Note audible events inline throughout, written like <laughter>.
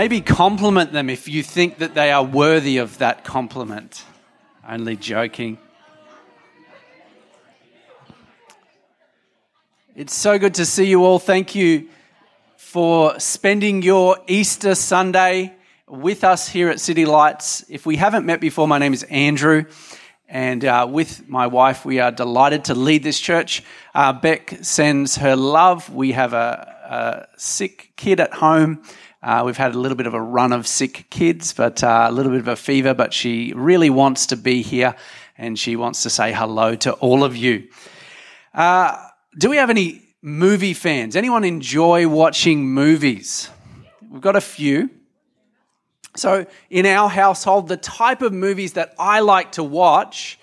Maybe compliment them if you think that they are worthy of that compliment. Only joking. It's so good to see you all. Thank you for spending your Easter Sunday with us here at City Lights. If we haven't met before, my name is Andrew, and uh, with my wife, we are delighted to lead this church. Uh, Beck sends her love. We have a, a sick kid at home uh, we've had a little bit of a run of sick kids, but uh, a little bit of a fever, but she really wants to be here and she wants to say hello to all of you. Uh, do we have any movie fans? Anyone enjoy watching movies? We've got a few. So, in our household, the type of movies that I like to watch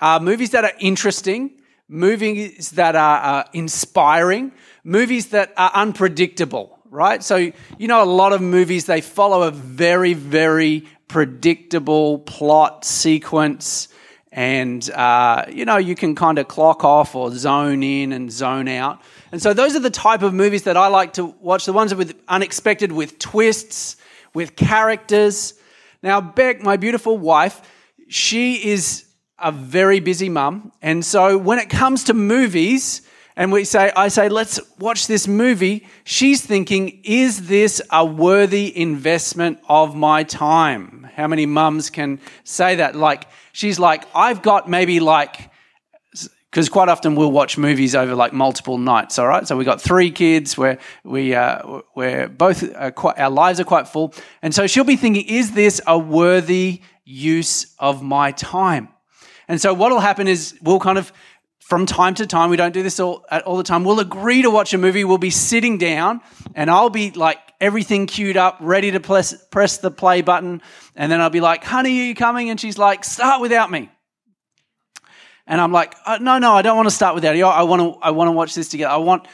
are movies that are interesting, movies that are uh, inspiring, movies that are unpredictable right? So, you know, a lot of movies, they follow a very, very predictable plot sequence. And, uh, you know, you can kind of clock off or zone in and zone out. And so those are the type of movies that I like to watch, the ones with unexpected, with twists, with characters. Now, Beck, my beautiful wife, she is a very busy mum. And so when it comes to movies, and we say, I say, let's watch this movie. She's thinking, is this a worthy investment of my time? How many mums can say that? Like, she's like, I've got maybe like, because quite often we'll watch movies over like multiple nights. All right, so we've got three kids where we uh, we're both quite, our lives are quite full, and so she'll be thinking, is this a worthy use of my time? And so what'll happen is we'll kind of from time to time, we don't do this all, all the time. We'll agree to watch a movie. We'll be sitting down and I'll be like everything queued up, ready to press, press the play button. And then I'll be like, honey, are you coming? And she's like, start without me. And I'm like, uh, no, no, I don't want to start without you. I want to, I want to watch this together. I want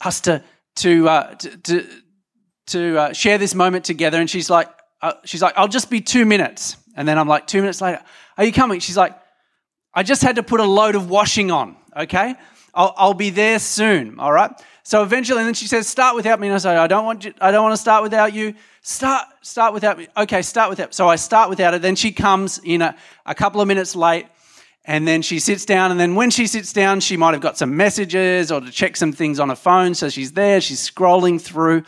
us to, to, uh, to, to, to uh, share this moment together. And she's like, uh, she's like, I'll just be two minutes. And then I'm like, two minutes later, are you coming? She's like, I just had to put a load of washing on, okay? I'll, I'll be there soon, all right? So eventually, and then she says, start without me. And I say, I don't want you, I don't want to start without you. Start, start without me. Okay, start without. So I start without her. Then she comes in a, a couple of minutes late and then she sits down. And then when she sits down, she might have got some messages or to check some things on her phone. So she's there, she's scrolling through.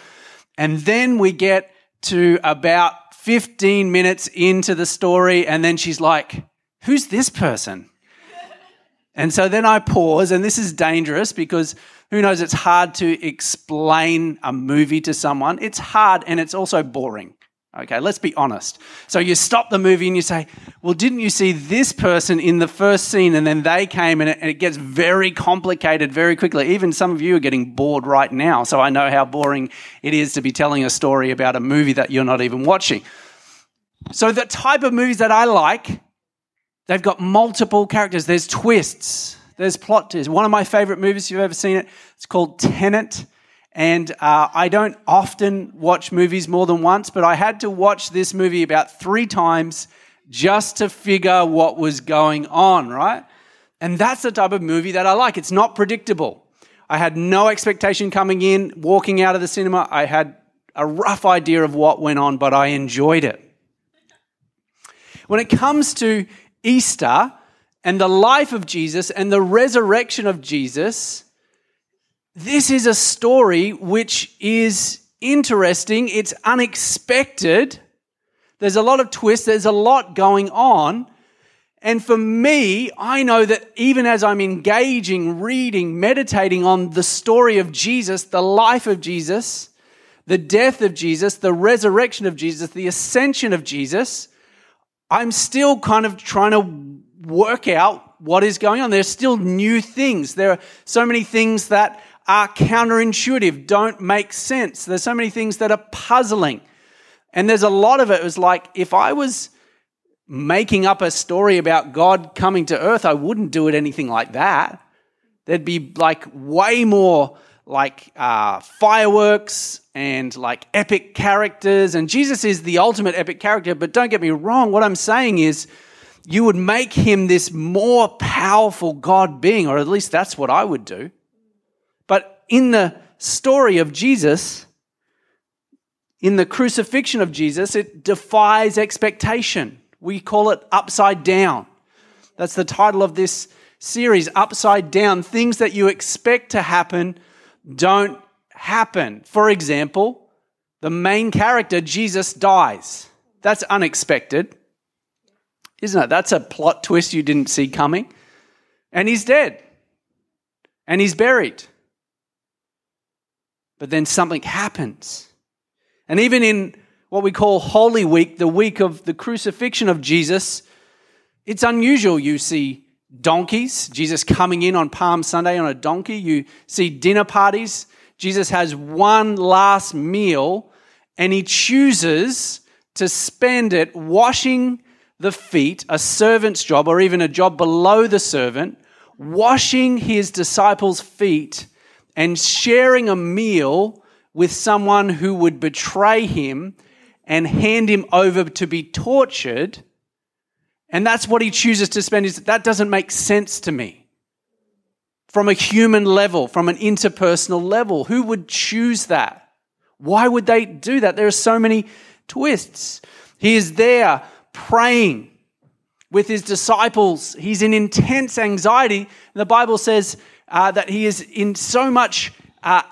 And then we get to about 15 minutes into the story. And then she's like, who's this person? And so then I pause, and this is dangerous because who knows, it's hard to explain a movie to someone. It's hard and it's also boring. Okay, let's be honest. So you stop the movie and you say, Well, didn't you see this person in the first scene? And then they came and it, and it gets very complicated very quickly. Even some of you are getting bored right now. So I know how boring it is to be telling a story about a movie that you're not even watching. So the type of movies that I like They've got multiple characters. There's twists. There's plot twists. One of my favorite movies, if you've ever seen it, it's called Tenet. And uh, I don't often watch movies more than once, but I had to watch this movie about three times just to figure what was going on, right? And that's the type of movie that I like. It's not predictable. I had no expectation coming in, walking out of the cinema. I had a rough idea of what went on, but I enjoyed it. When it comes to Easter and the life of Jesus and the resurrection of Jesus, this is a story which is interesting, it's unexpected. There's a lot of twists, there's a lot going on. And for me, I know that even as I'm engaging, reading, meditating on the story of Jesus, the life of Jesus, the death of Jesus, the resurrection of Jesus, the ascension of Jesus, I'm still kind of trying to work out what is going on. There's still new things. There are so many things that are counterintuitive, don't make sense. There's so many things that are puzzling. And there's a lot of it It was like, if I was making up a story about God coming to earth, I wouldn't do it anything like that. There'd be like way more like uh, fireworks and like epic characters. And Jesus is the ultimate epic character. But don't get me wrong, what I'm saying is you would make him this more powerful God being, or at least that's what I would do. But in the story of Jesus, in the crucifixion of Jesus, it defies expectation. We call it upside down. That's the title of this series, Upside Down. Things that you expect to happen don't happen. For example, the main character, Jesus, dies. That's unexpected, isn't it? That's a plot twist you didn't see coming. And he's dead. And he's buried. But then something happens. And even in what we call Holy Week, the week of the crucifixion of Jesus, it's unusual. You see donkeys, Jesus coming in on Palm Sunday on a donkey. You see dinner parties. Jesus has one last meal and he chooses to spend it washing the feet, a servant's job, or even a job below the servant, washing his disciples' feet and sharing a meal with someone who would betray him and hand him over to be tortured and that's what he chooses to spend that doesn't make sense to me. From a human level, from an interpersonal level, who would choose that? Why would they do that? There are so many twists. He is there praying with his disciples. He's in intense anxiety. The Bible says uh, that he is in so much, uh,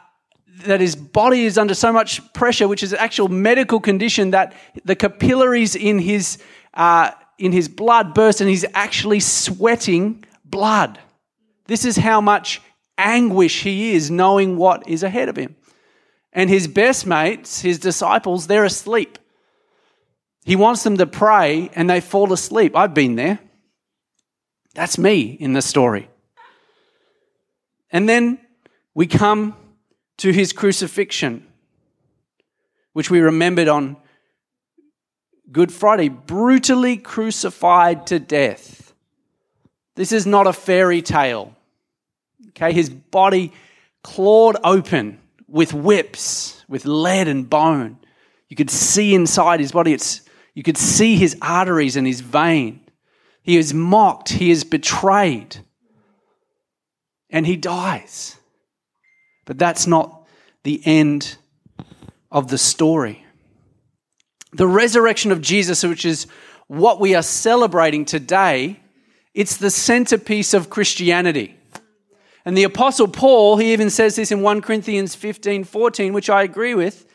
that his body is under so much pressure, which is an actual medical condition that the capillaries in his uh, in his blood burst and he's actually sweating blood. This is how much anguish he is knowing what is ahead of him. And his best mates, his disciples, they're asleep. He wants them to pray and they fall asleep. I've been there. That's me in the story. And then we come to his crucifixion, which we remembered on Good Friday, brutally crucified to death. This is not a fairy tale. Okay, his body clawed open with whips, with lead and bone. You could see inside his body, it's, you could see his arteries and his vein. He is mocked, he is betrayed, and he dies. But that's not the end of the story. The resurrection of Jesus, which is what we are celebrating today, it's the centerpiece of Christianity. And the Apostle Paul, he even says this in 1 Corinthians 15 14, which I agree with.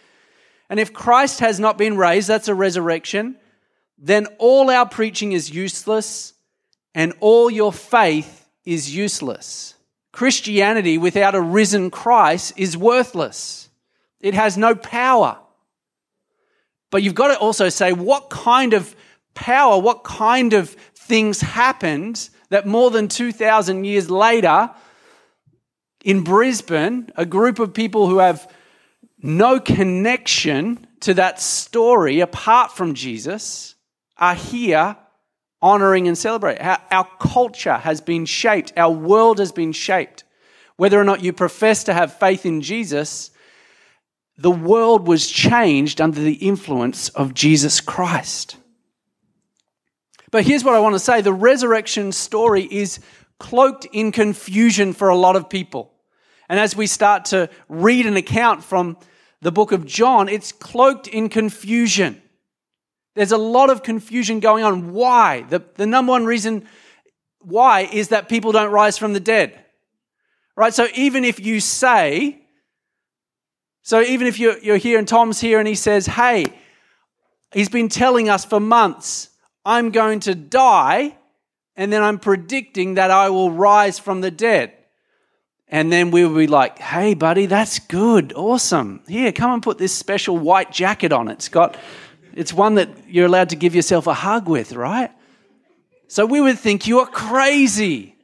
And if Christ has not been raised, that's a resurrection, then all our preaching is useless and all your faith is useless. Christianity without a risen Christ is worthless, it has no power. But you've got to also say what kind of power, what kind of things happened that more than 2,000 years later, in Brisbane, a group of people who have no connection to that story apart from Jesus are here honoring and celebrating. Our, our, culture has been shaped, our world has been shaped. Whether or not you profess to have faith in Jesus, the world was changed under the influence of Jesus Christ. But here's what I want to say the resurrection story is cloaked in confusion for a lot of people. And as we start to read an account from the book of John, it's cloaked in confusion. There's a lot of confusion going on. Why? The, the number one reason why is that people don't rise from the dead. Right? So even if you say so even if you're, you're here and Tom's here and he says, hey, he's been telling us for months, I'm going to die, and then I'm predicting that I will rise from the dead. And then we'll be like, hey, buddy, that's good. Awesome. Here, come and put this special white jacket on. It's got, it's one that you're allowed to give yourself a hug with, right? So we would think you are crazy.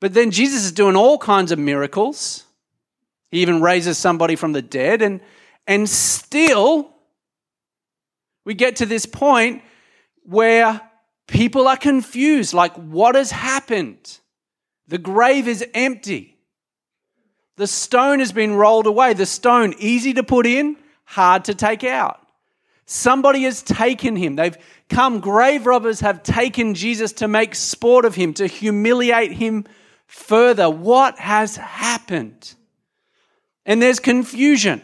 But then Jesus is doing all kinds of miracles. He even raises somebody from the dead. And, and still, we get to this point where people are confused like, what has happened? The grave is empty. The stone has been rolled away. The stone, easy to put in, hard to take out. Somebody has taken him. They've come, grave robbers have taken Jesus to make sport of him, to humiliate him further. What has happened? And there's confusion.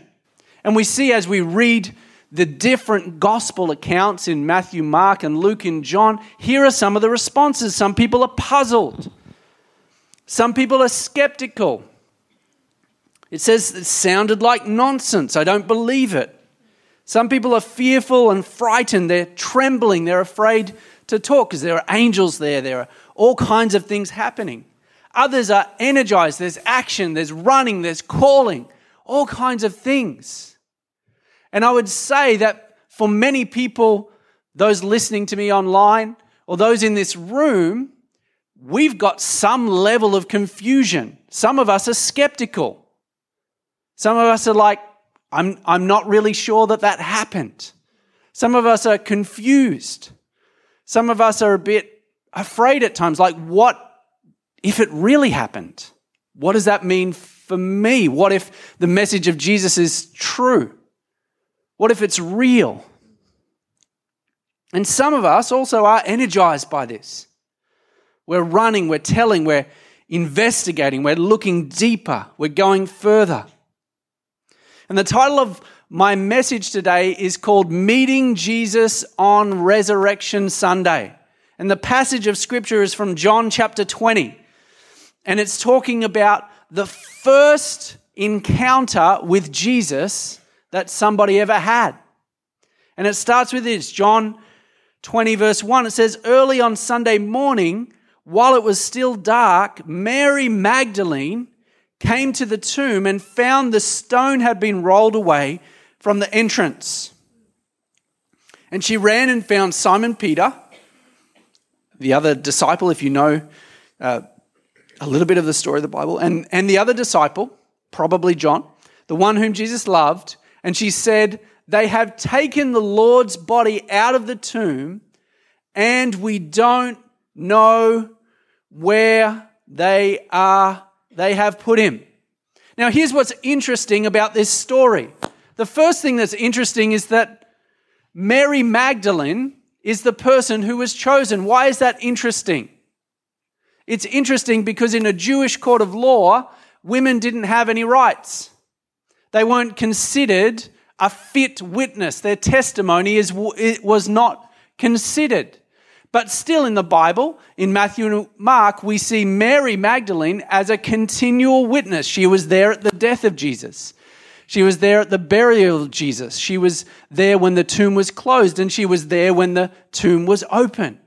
And we see as we read the different gospel accounts in Matthew, Mark, and Luke and John, here are some of the responses. Some people are puzzled, some people are skeptical. It says it sounded like nonsense. I don't believe it. Some people are fearful and frightened. They're trembling. They're afraid to talk because there are angels there. There are all kinds of things happening. Others are energized. There's action, there's running, there's calling, all kinds of things. And I would say that for many people, those listening to me online or those in this room, we've got some level of confusion. Some of us are skeptical. Some of us are like, I'm, I'm not really sure that that happened. Some of us are confused. Some of us are a bit afraid at times, like, what if it really happened? What does that mean for me? What if the message of Jesus is true? What if it's real? And some of us also are energized by this. We're running, we're telling, we're investigating, we're looking deeper, we're going further. And the title of my message today is called Meeting Jesus on Resurrection Sunday. And the passage of scripture is from John chapter 20. And it's talking about the first encounter with Jesus that somebody ever had. And it starts with this John 20, verse 1. It says, Early on Sunday morning, while it was still dark, Mary Magdalene came to the tomb and found the stone had been rolled away from the entrance. And she ran and found Simon Peter, the other disciple, if you know uh, a little bit of the story of the Bible, and, and the other disciple, probably John, the one whom Jesus loved. And she said, They have taken the Lord's body out of the tomb, and we don't know where they are they have put him. Now, here's what's interesting about this story. The first thing that's interesting is that Mary Magdalene is the person who was chosen. Why is that interesting? It's interesting because in a Jewish court of law, women didn't have any rights. They weren't considered a fit witness. Their testimony is, was not considered. But still in the Bible, in Matthew and Mark, we see Mary Magdalene as a continual witness. She was there at the death of Jesus. She was there at the burial of Jesus. She was there when the tomb was closed, and she was there when the tomb was open.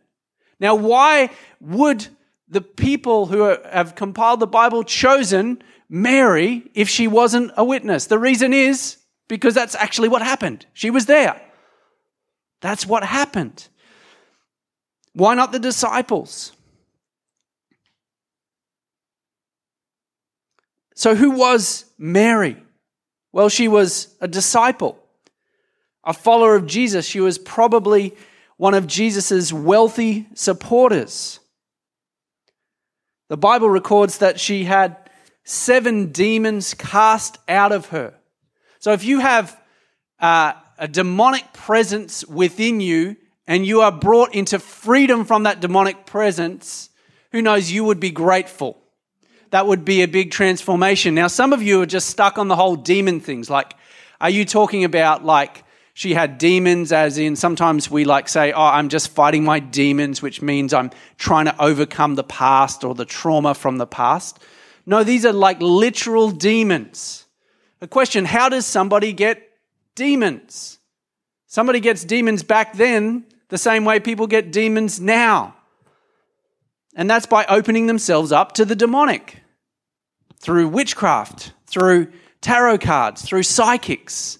Now, why would the people who have compiled the Bible chosen Mary if she wasn't a witness? The reason is because that's actually what happened. She was there. That's what happened. Why not the disciples? So, who was Mary? Well, she was a disciple, a follower of Jesus. She was probably one of Jesus' wealthy supporters. The Bible records that she had seven demons cast out of her. So, if you have uh, a demonic presence within you, and you are brought into freedom from that demonic presence, who knows, you would be grateful. That would be a big transformation. Now, some of you are just stuck on the whole demon things. Like, are you talking about like she had demons, as in sometimes we like say, oh, I'm just fighting my demons, which means I'm trying to overcome the past or the trauma from the past? No, these are like literal demons. The question how does somebody get demons? Somebody gets demons back then the same way people get demons now. And that's by opening themselves up to the demonic through witchcraft, through tarot cards, through psychics,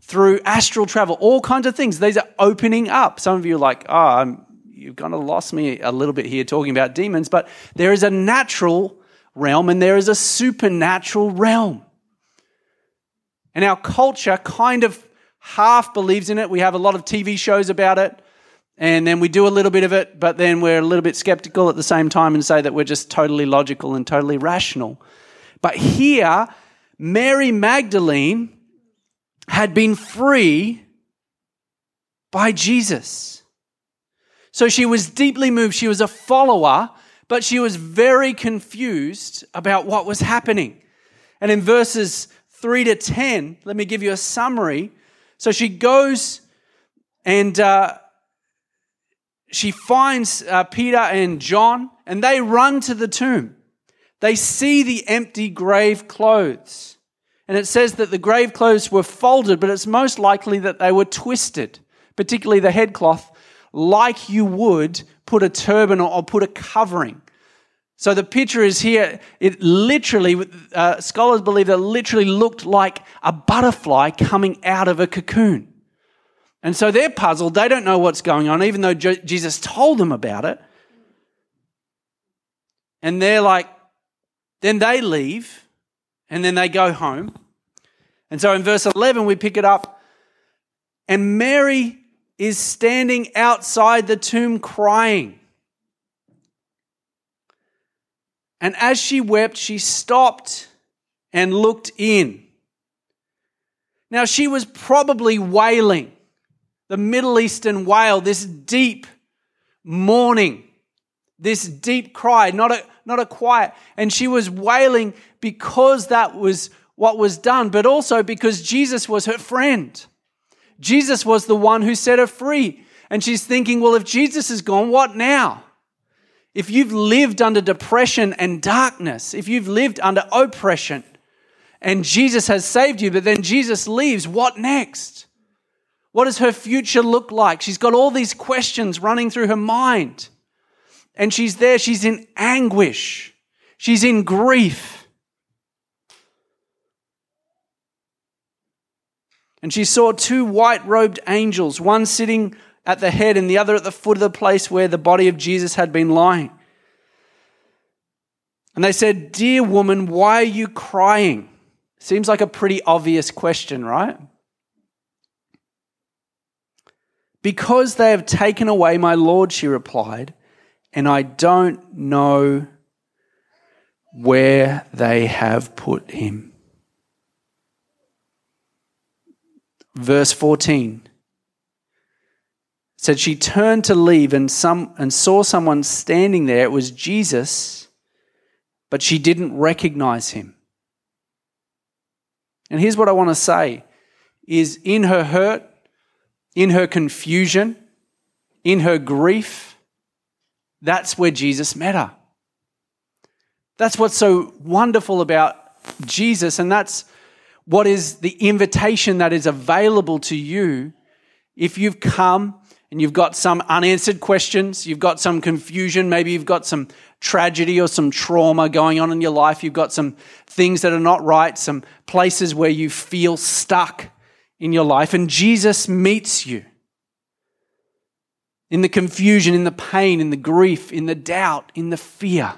through astral travel, all kinds of things. These are opening up. Some of you are like, oh, I'm, you've kind of lost me a little bit here talking about demons, but there is a natural realm and there is a supernatural realm. And our culture kind of half believes in it. We have a lot of TV shows about it, and then we do a little bit of it, but then we're a little bit skeptical at the same time and say that we're just totally logical and totally rational. But here, Mary Magdalene had been free by Jesus. So she was deeply moved. She was a follower, but she was very confused about what was happening. And in verses 3 to 10, let me give you a summary. So she goes and uh, she finds uh, Peter and John, and they run to the tomb. They see the empty grave clothes. And it says that the grave clothes were folded, but it's most likely that they were twisted, particularly the headcloth, like you would put a turban or put a covering. So the picture is here. It literally, uh, scholars believe that it literally looked like a butterfly coming out of a cocoon. And so they're puzzled. They don't know what's going on, even though Jesus told them about it. And they're like, then they leave and then they go home. And so in verse 11, we pick it up. And Mary is standing outside the tomb crying. And as she wept, she stopped and looked in. Now, she was probably wailing, the Middle Eastern wail, this deep mourning, this deep cry, not a, not a quiet. And she was wailing because that was what was done, but also because Jesus was her friend. Jesus was the one who set her free. And she's thinking, well, if Jesus is gone, what now? if you've lived under depression and darkness, if you've lived under oppression, and Jesus has saved you, but then Jesus leaves, what next? What does her future look like? She's got all these questions running through her mind. And she's there, she's in anguish, she's in grief. And she saw two white robed angels, one sitting at the head and the other at the foot of the place where the body of Jesus had been lying. And they said, Dear woman, why are you crying? Seems like a pretty obvious question, right? Because they have taken away my Lord, she replied, and I don't know where they have put him. Verse 14 said she turned to leave and some and saw someone standing there. It was Jesus, but she didn't recognize him. And here's what I want to say is in her hurt, in her confusion, in her grief, that's where Jesus met her. That's what's so wonderful about Jesus, and that's what is the invitation that is available to you if you've come and you've got some unanswered questions, you've got some confusion, maybe you've got some tragedy or some trauma going on in your life, you've got some things that are not right, some places where you feel stuck in your life, and Jesus meets you in the confusion, in the pain, in the grief, in the doubt, in the fear.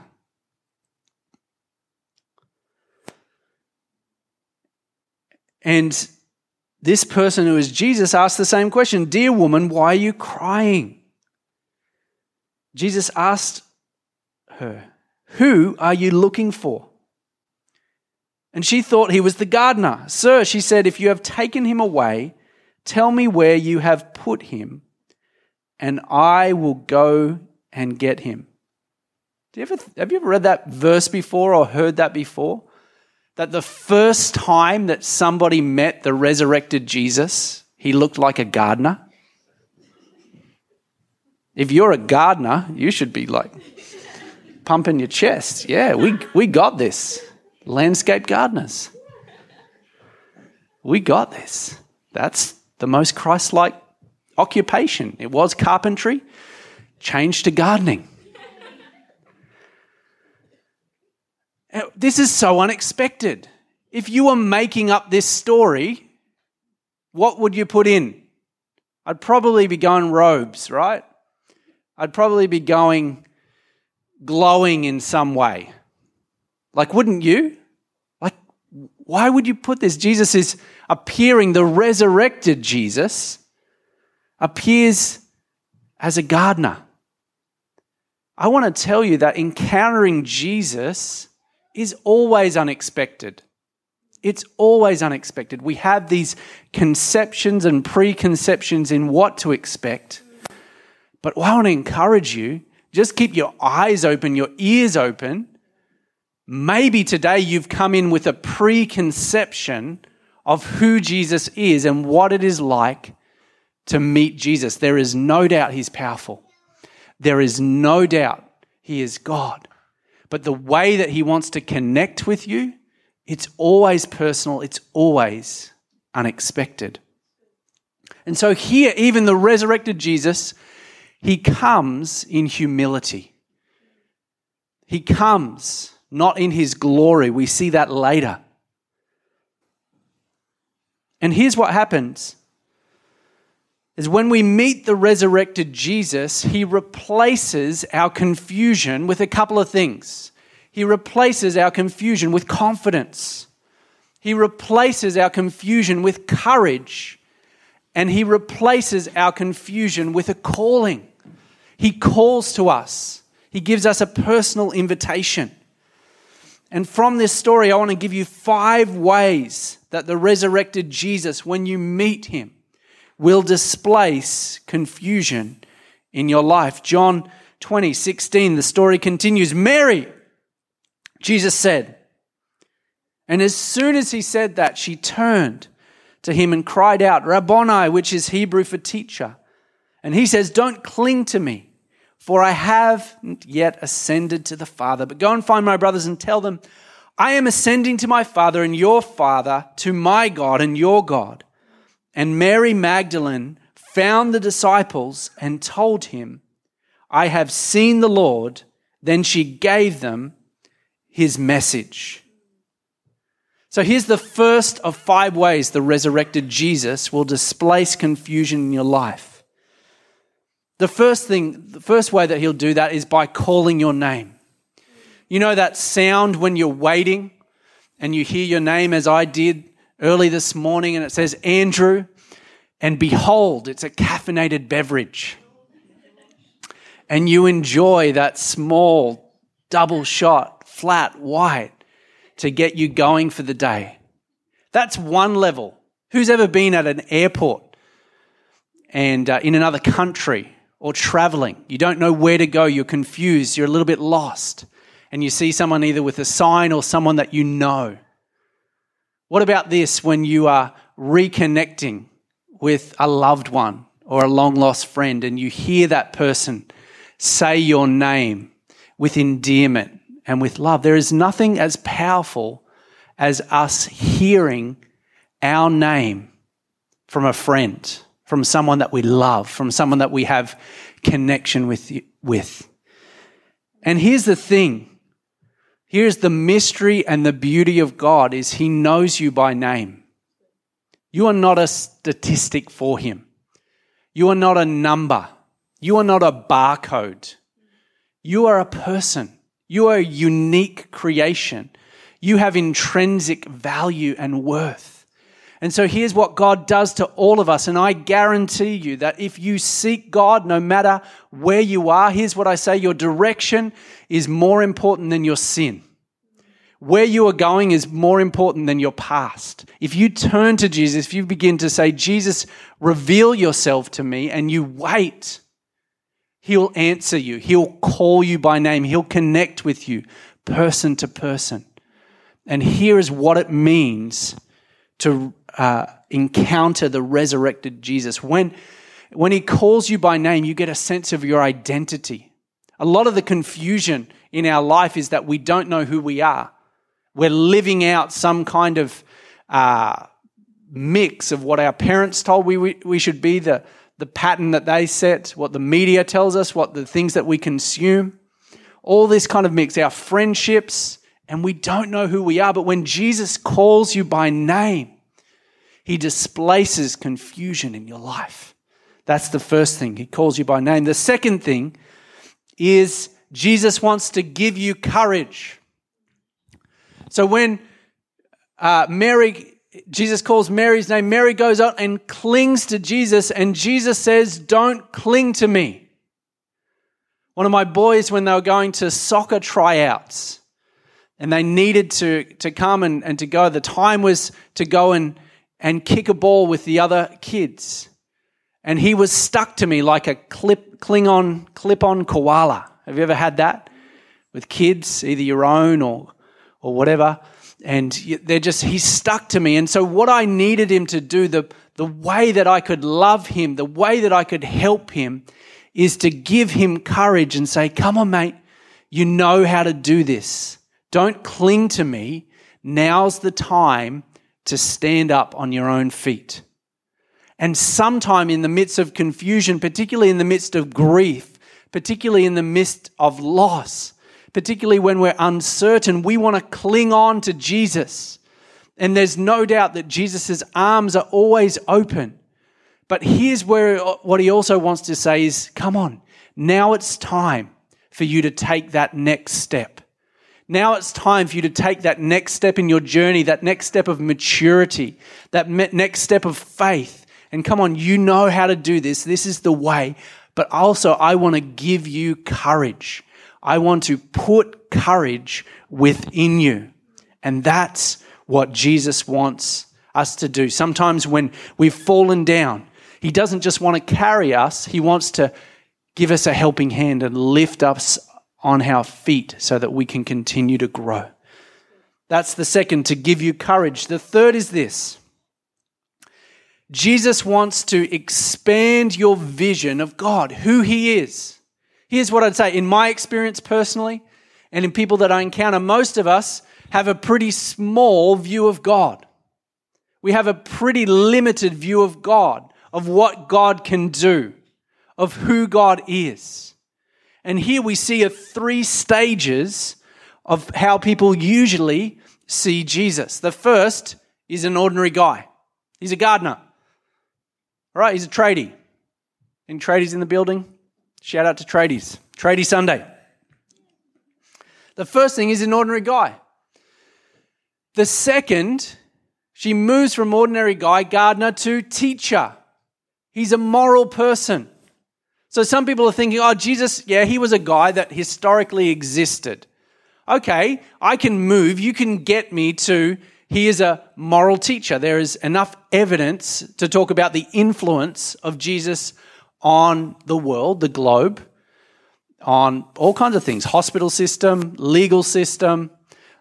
And this person who is Jesus asked the same question Dear woman, why are you crying? Jesus asked her, Who are you looking for? And she thought he was the gardener. Sir, she said, if you have taken him away, tell me where you have put him, and I will go and get him. You ever, have you ever read that verse before or heard that before? That the first time that somebody met the resurrected Jesus, he looked like a gardener? If you're a gardener, you should be like pumping your chest. Yeah, we, we got this. Landscape gardeners. We got this. That's the most Christ like occupation. It was carpentry, changed to gardening. This is so unexpected. If you were making up this story, what would you put in? I'd probably be going robes, right? I'd probably be going glowing in some way. Like, wouldn't you? Like, why would you put this? Jesus is appearing, the resurrected Jesus appears as a gardener. I want to tell you that encountering Jesus is always unexpected. It's always unexpected. We have these conceptions and preconceptions in what to expect. But I want to encourage you just keep your eyes open, your ears open. Maybe today you've come in with a preconception of who Jesus is and what it is like to meet Jesus. There is no doubt he's powerful. There is no doubt he is God. But the way that he wants to connect with you, it's always personal, it's always unexpected. And so here, even the resurrected Jesus he comes in humility. He comes not in his glory. We see that later. And here's what happens is when we meet the resurrected Jesus, he replaces our confusion with a couple of things. He replaces our confusion with confidence. He replaces our confusion with courage. And he replaces our confusion with a calling. He calls to us, He gives us a personal invitation. And from this story, I want to give you five ways that the resurrected Jesus, when you meet Him, will displace confusion in your life. John 20, 16, the story continues Mary, Jesus said. And as soon as he said that, she turned to him and cried out, Rabboni, which is Hebrew for teacher. And he says, Don't cling to me, for I haven't yet ascended to the Father. But go and find my brothers and tell them, I am ascending to my Father and your Father, to my God and your God. And Mary Magdalene found the disciples and told him, I have seen the Lord. Then she gave them his message. So here's the first of five ways the resurrected Jesus will displace confusion in your life. The first thing, the first way that he'll do that is by calling your name. You know that sound when you're waiting and you hear your name, as I did early this morning, and it says, Andrew, and behold, it's a caffeinated beverage. And you enjoy that small double shot, flat white to get you going for the day. That's one level. Who's ever been at an airport and uh, in another country or traveling. You don't know where to go. You're confused. You're a little bit lost. And you see someone either with a sign or someone that you know. What about this when you are reconnecting with a loved one or a long lost friend and you hear that person say your name with endearment and with love? There is nothing as powerful as us hearing our name from a friend from someone that we love, from someone that we have connection with. with. And here's the thing. Here's the mystery and the beauty of God is he knows you by name. You are not a statistic for him. You are not a number. You are not a barcode. You are a person. You are a unique creation. You have intrinsic value and worth. And so here's what God does to all of us. And I guarantee you that if you seek God, no matter where you are, here's what I say your direction is more important than your sin. Where you are going is more important than your past. If you turn to Jesus, if you begin to say, Jesus, reveal yourself to me, and you wait, He'll answer you. He'll call you by name. He'll connect with you person to person. And here is what it means to uh, encounter the resurrected Jesus. When, when he calls you by name, you get a sense of your identity. A lot of the confusion in our life is that we don't know who we are. We're living out some kind of uh, mix of what our parents told we, we, we should be, the, the pattern that they set, what the media tells us, what the things that we consume. All this kind of mix, our friendships, and we don't know who we are. But when Jesus calls you by name, he displaces confusion in your life. That's the first thing. He calls you by name. The second thing is Jesus wants to give you courage. So when uh, Mary, Jesus calls Mary's name, Mary goes out and clings to Jesus, and Jesus says, Don't cling to me. One of my boys, when they were going to soccer tryouts, and they needed to, to come and, and to go, the time was to go and, and kick a ball with the other kids. And he was stuck to me like a clip, Klingon, clip-on koala. Have you ever had that with kids, either your own or, or whatever? And they're just, he's stuck to me. And so what I needed him to do, the, the way that I could love him, the way that I could help him is to give him courage and say, come on, mate, you know how to do this. Don't cling to me. Now's the time to stand up on your own feet. And sometime in the midst of confusion, particularly in the midst of grief, particularly in the midst of loss, particularly when we're uncertain, we want to cling on to Jesus. And there's no doubt that Jesus' arms are always open. But here's where what he also wants to say is come on, now it's time for you to take that next step. Now it's time for you to take that next step in your journey, that next step of maturity, that next step of faith. And come on, you know how to do this. This is the way. But also, I want to give you courage. I want to put courage within you. And that's what Jesus wants us to do. Sometimes when we've fallen down, He doesn't just want to carry us, He wants to give us a helping hand and lift us on our feet so that we can continue to grow. That's the second, to give you courage. The third is this Jesus wants to expand your vision of God, who He is. Here's what I'd say in my experience personally, and in people that I encounter, most of us have a pretty small view of God. We have a pretty limited view of God, of what God can do, of who God is. And here we see a three stages of how people usually see Jesus. The first is an ordinary guy. He's a gardener. All right, he's a tradie. Any tradies in the building? Shout out to tradies. Tradie Sunday. The first thing is an ordinary guy. The second, she moves from ordinary guy, gardener, to teacher. He's a moral person. So some people are thinking, oh, Jesus, yeah, he was a guy that historically existed. Okay, I can move. You can get me to he is a moral teacher. There is enough evidence to talk about the influence of Jesus on the world, the globe, on all kinds of things hospital system, legal system,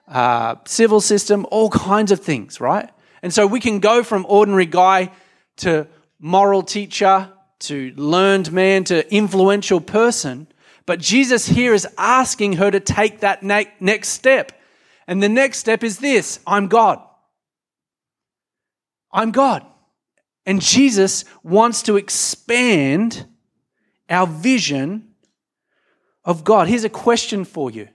uh, civil system, all kinds of things, right? And so we can go from ordinary guy to moral teacher to learned man to influential person. But Jesus here is asking her to take that next step. And the next step is this I'm God. I'm God. And Jesus wants to expand our vision of God. Here's a question for you.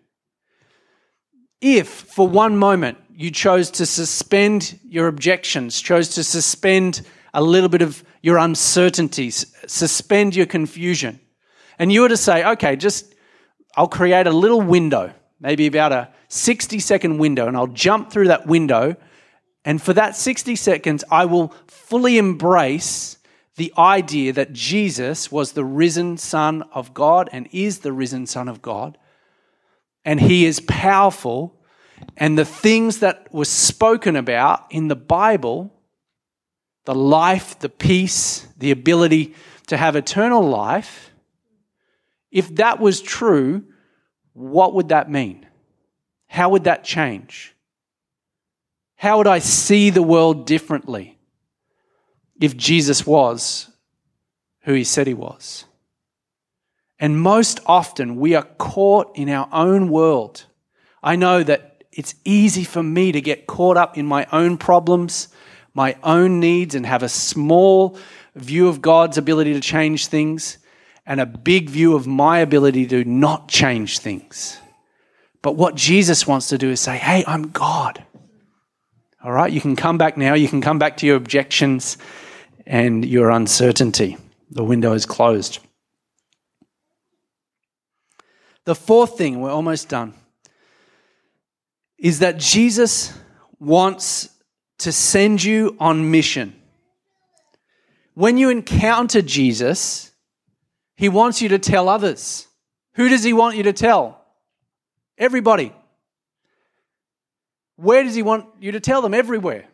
If for one moment you chose to suspend your objections, chose to suspend a little bit of your uncertainties, suspend your confusion. And you were to say, okay, just I'll create a little window, maybe about a 60 second window, and I'll jump through that window. And for that 60 seconds, I will fully embrace the idea that Jesus was the risen Son of God and is the risen Son of God. And he is powerful. And the things that were spoken about in the Bible the life, the peace, the ability to have eternal life, if that was true, what would that mean? How would that change? How would I see the world differently if Jesus was who he said he was? And most often we are caught in our own world. I know that it's easy for me to get caught up in my own problems my own needs and have a small view of God's ability to change things and a big view of my ability to not change things. But what Jesus wants to do is say, hey, I'm God. All right, you can come back now. You can come back to your objections and your uncertainty. The window is closed. The fourth thing, we're almost done, is that Jesus wants to send you on mission. When you encounter Jesus, he wants you to tell others. Who does he want you to tell? Everybody. Where does he want you to tell them? Everywhere.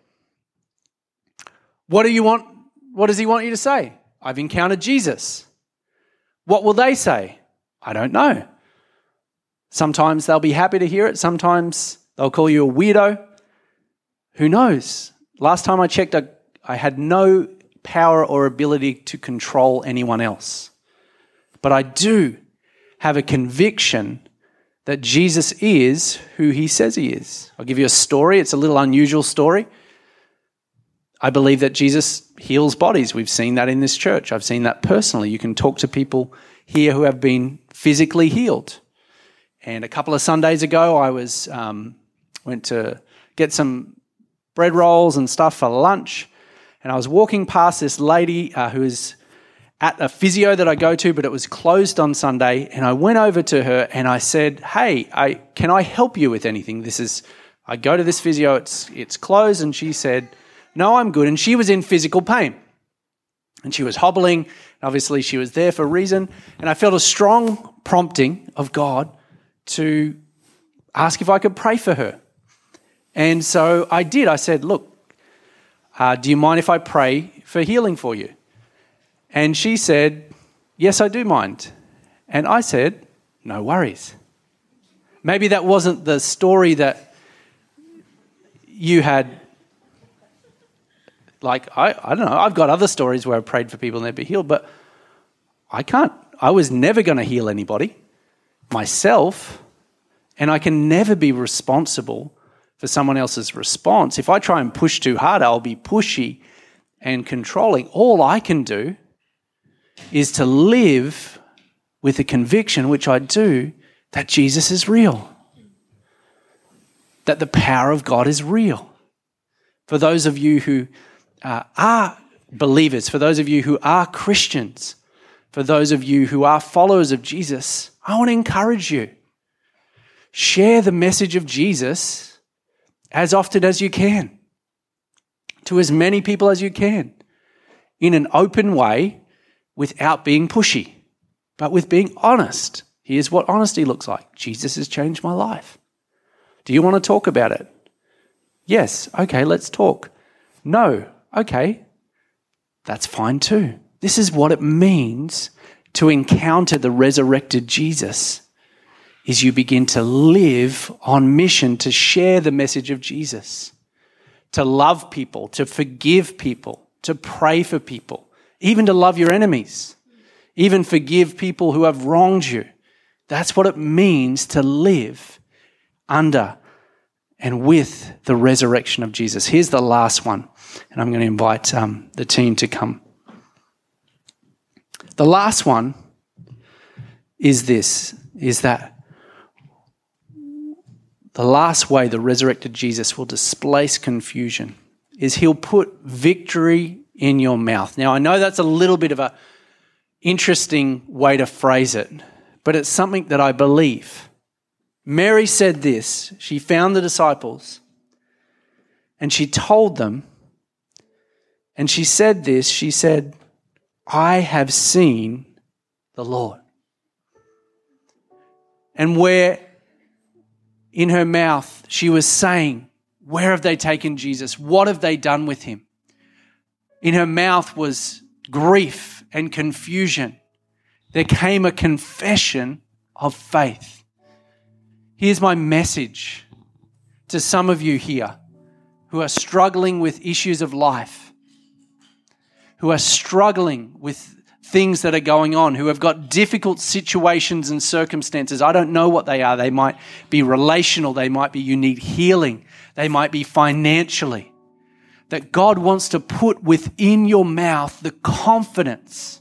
What do you want? What does he want you to say? I've encountered Jesus. What will they say? I don't know. Sometimes they'll be happy to hear it. Sometimes they'll call you a weirdo. Who knows? Last time I checked, I, I had no power or ability to control anyone else. But I do have a conviction that Jesus is who he says he is. I'll give you a story. It's a little unusual story. I believe that Jesus heals bodies. We've seen that in this church. I've seen that personally. You can talk to people here who have been physically healed. And a couple of Sundays ago, I was um, went to get some bread rolls and stuff for lunch, and I was walking past this lady uh, who is at a physio that I go to, but it was closed on Sunday. And I went over to her and I said, "Hey, I, can I help you with anything? This is I go to this physio. It's it's closed." And she said no, I'm good. And she was in physical pain. And she was hobbling. Obviously, she was there for a reason. And I felt a strong prompting of God to ask if I could pray for her. And so I did. I said, Look, uh, do you mind if I pray for healing for you? And she said, Yes, I do mind. And I said, No worries. Maybe that wasn't the story that you had like, I, I don't know, I've got other stories where I prayed for people and they'd be healed, but I can't, I was never going to heal anybody myself, and I can never be responsible for someone else's response. If I try and push too hard, I'll be pushy and controlling. All I can do is to live with the conviction, which I do, that Jesus is real, that the power of God is real. For those of you who uh, are believers, for those of you who are Christians, for those of you who are followers of Jesus, I want to encourage you. Share the message of Jesus as often as you can, to as many people as you can, in an open way without being pushy, but with being honest. Here's what honesty looks like Jesus has changed my life. Do you want to talk about it? Yes. Okay, let's talk. No. Okay, that's fine too. This is what it means to encounter the resurrected Jesus is you begin to live on mission to share the message of Jesus, to love people, to forgive people, to pray for people, even to love your enemies, even forgive people who have wronged you. That's what it means to live under and with the resurrection of Jesus. Here's the last one, and I'm going to invite um, the team to come. The last one is this is that the last way the resurrected Jesus will displace confusion is he'll put victory in your mouth. Now I know that's a little bit of a interesting way to phrase it, but it's something that I believe. Mary said this. She found the disciples and she told them, and she said this. She said, I have seen the Lord. And where in her mouth she was saying, Where have they taken Jesus? What have they done with him? In her mouth was grief and confusion. There came a confession of faith. Here's my message to some of you here who are struggling with issues of life, who are struggling with things that are going on, who have got difficult situations and circumstances. I don't know what they are. They might be relational, they might be you need healing, they might be financially. That God wants to put within your mouth the confidence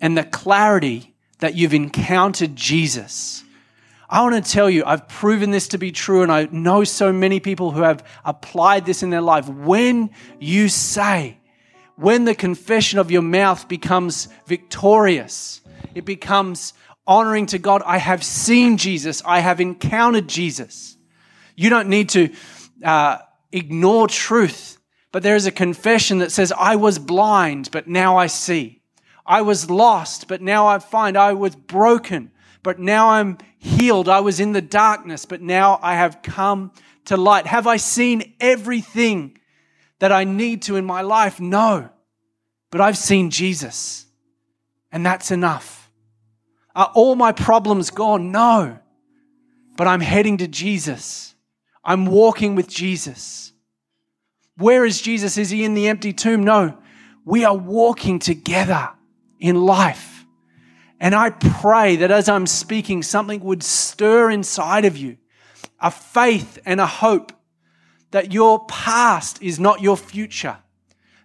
and the clarity that you've encountered Jesus I want to tell you, I've proven this to be true, and I know so many people who have applied this in their life. When you say, when the confession of your mouth becomes victorious, it becomes honoring to God. I have seen Jesus. I have encountered Jesus. You don't need to uh, ignore truth, but there is a confession that says, I was blind, but now I see. I was lost, but now I find I was broken, but now I'm healed. I was in the darkness, but now I have come to light. Have I seen everything that I need to in my life? No. But I've seen Jesus, and that's enough. Are all my problems gone? No. But I'm heading to Jesus. I'm walking with Jesus. Where is Jesus? Is he in the empty tomb? No. We are walking together in life. And I pray that as I'm speaking, something would stir inside of you a faith and a hope that your past is not your future,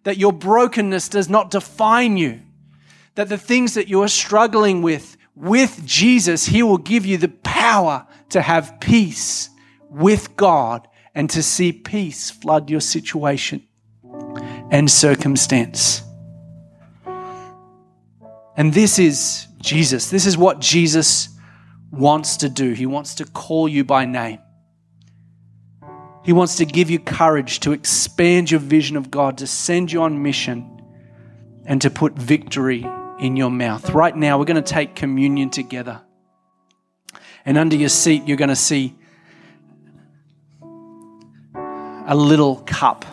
that your brokenness does not define you, that the things that you are struggling with, with Jesus, He will give you the power to have peace with God and to see peace flood your situation and circumstance. And this is Jesus. This is what Jesus wants to do. He wants to call you by name. He wants to give you courage to expand your vision of God, to send you on mission, and to put victory in your mouth. Right now, we're going to take communion together. And under your seat, you're going to see a little cup.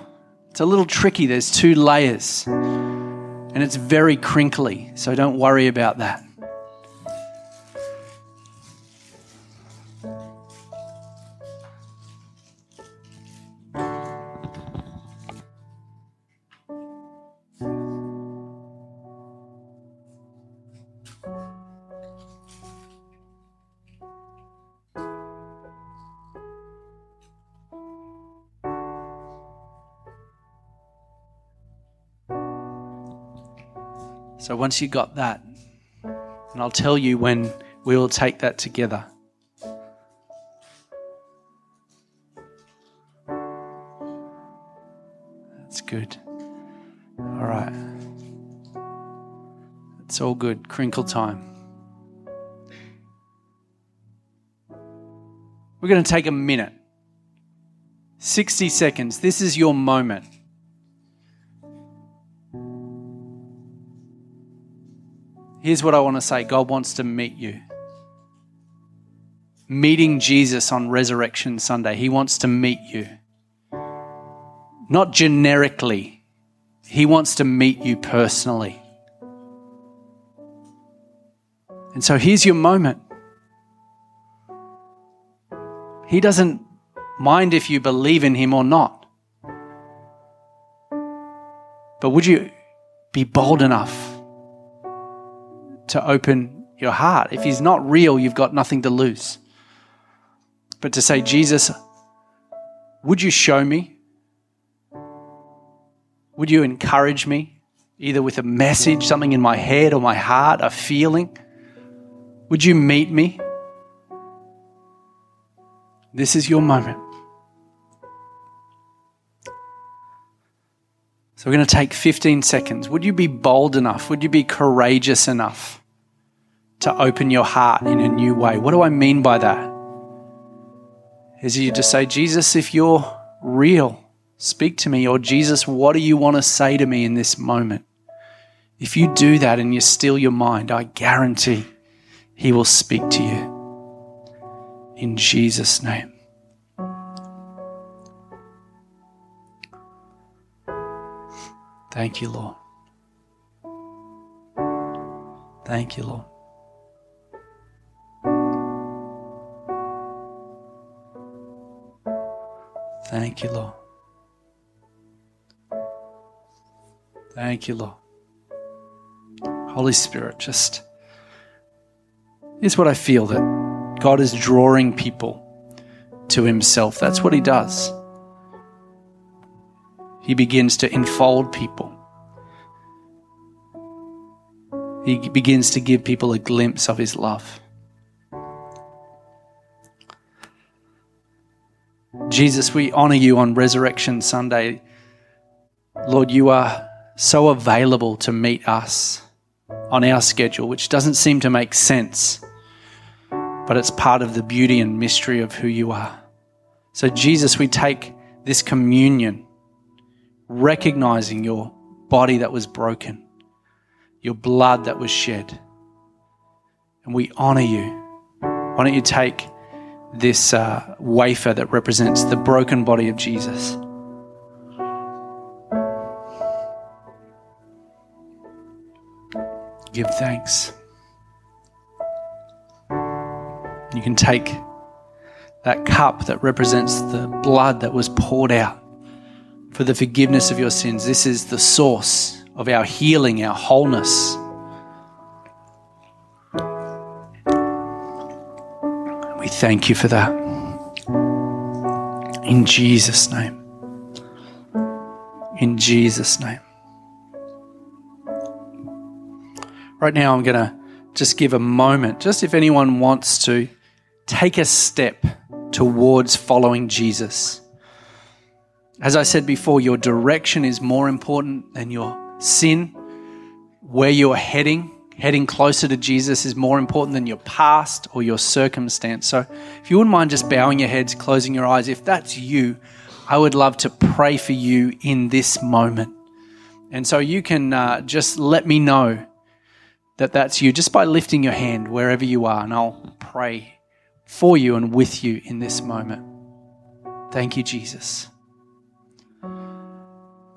It's a little tricky. There's two layers and it's very crinkly, so don't worry about that. So once you got that, and I'll tell you when we will take that together. That's good. All right. It's all good. Crinkle time. We're going to take a minute. 60 seconds. This is your moment. Here's what I want to say God wants to meet you. Meeting Jesus on Resurrection Sunday, He wants to meet you. Not generically, He wants to meet you personally. And so here's your moment. He doesn't mind if you believe in Him or not. But would you be bold enough to open your heart. If he's not real, you've got nothing to lose. But to say, Jesus, would you show me? Would you encourage me, either with a message, something in my head or my heart, a feeling? Would you meet me? This is your moment. So we're going to take 15 seconds. Would you be bold enough? Would you be courageous enough to open your heart in a new way? What do I mean by that? Is you to say, Jesus, if you're real, speak to me. Or Jesus, what do you want to say to me in this moment? If you do that and you still your mind, I guarantee he will speak to you. In Jesus' name. Thank you, Lord. Thank you, Lord. Thank you, Lord. Thank you, Lord. Holy Spirit, just is what I feel that God is drawing people to Himself. That's what He does. He begins to enfold people. He begins to give people a glimpse of His love. Jesus, we honor you on Resurrection Sunday. Lord, you are so available to meet us on our schedule, which doesn't seem to make sense, but it's part of the beauty and mystery of who you are. So, Jesus, we take this communion, recognizing your body that was broken, your blood that was shed, and we honor you. Why don't you take this uh, wafer that represents the broken body of Jesus? give thanks. You can take that cup that represents the blood that was poured out for the forgiveness of your sins. This is the source of our healing, our wholeness. We thank you for that. In Jesus' name. In Jesus' name. Right now, I'm going to just give a moment, just if anyone wants to take a step towards following Jesus. As I said before, your direction is more important than your sin. Where you're heading, heading closer to Jesus, is more important than your past or your circumstance. So, if you wouldn't mind just bowing your heads, closing your eyes, if that's you, I would love to pray for you in this moment. And so you can uh, just let me know that that's you just by lifting your hand wherever you are, and I'll pray for you and with you in this moment. Thank you, Jesus.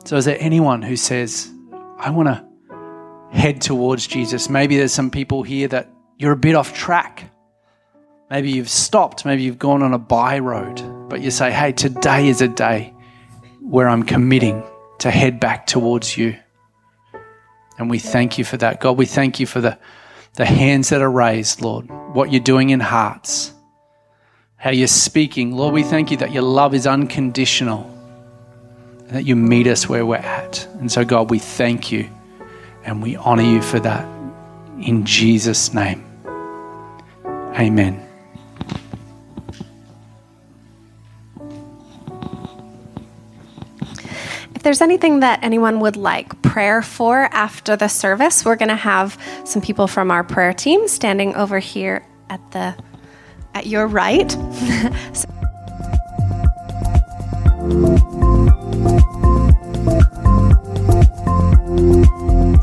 So, is there anyone who says, I want to head towards Jesus? Maybe there's some people here that you're a bit off track. Maybe you've stopped, maybe you've gone on a by road, but you say, hey, today is a day where I'm committing to head back towards you. And we thank you for that. God, we thank you for the, the hands that are raised, Lord, what you're doing in hearts, how you're speaking. Lord, we thank you that your love is unconditional that you meet us where we're at. And so, God, we thank you and we honor you for that. In Jesus' name. Amen. If there's anything that anyone would like prayer for after the service, we're going to have some people from our prayer team standing over here at the at your right. <laughs> so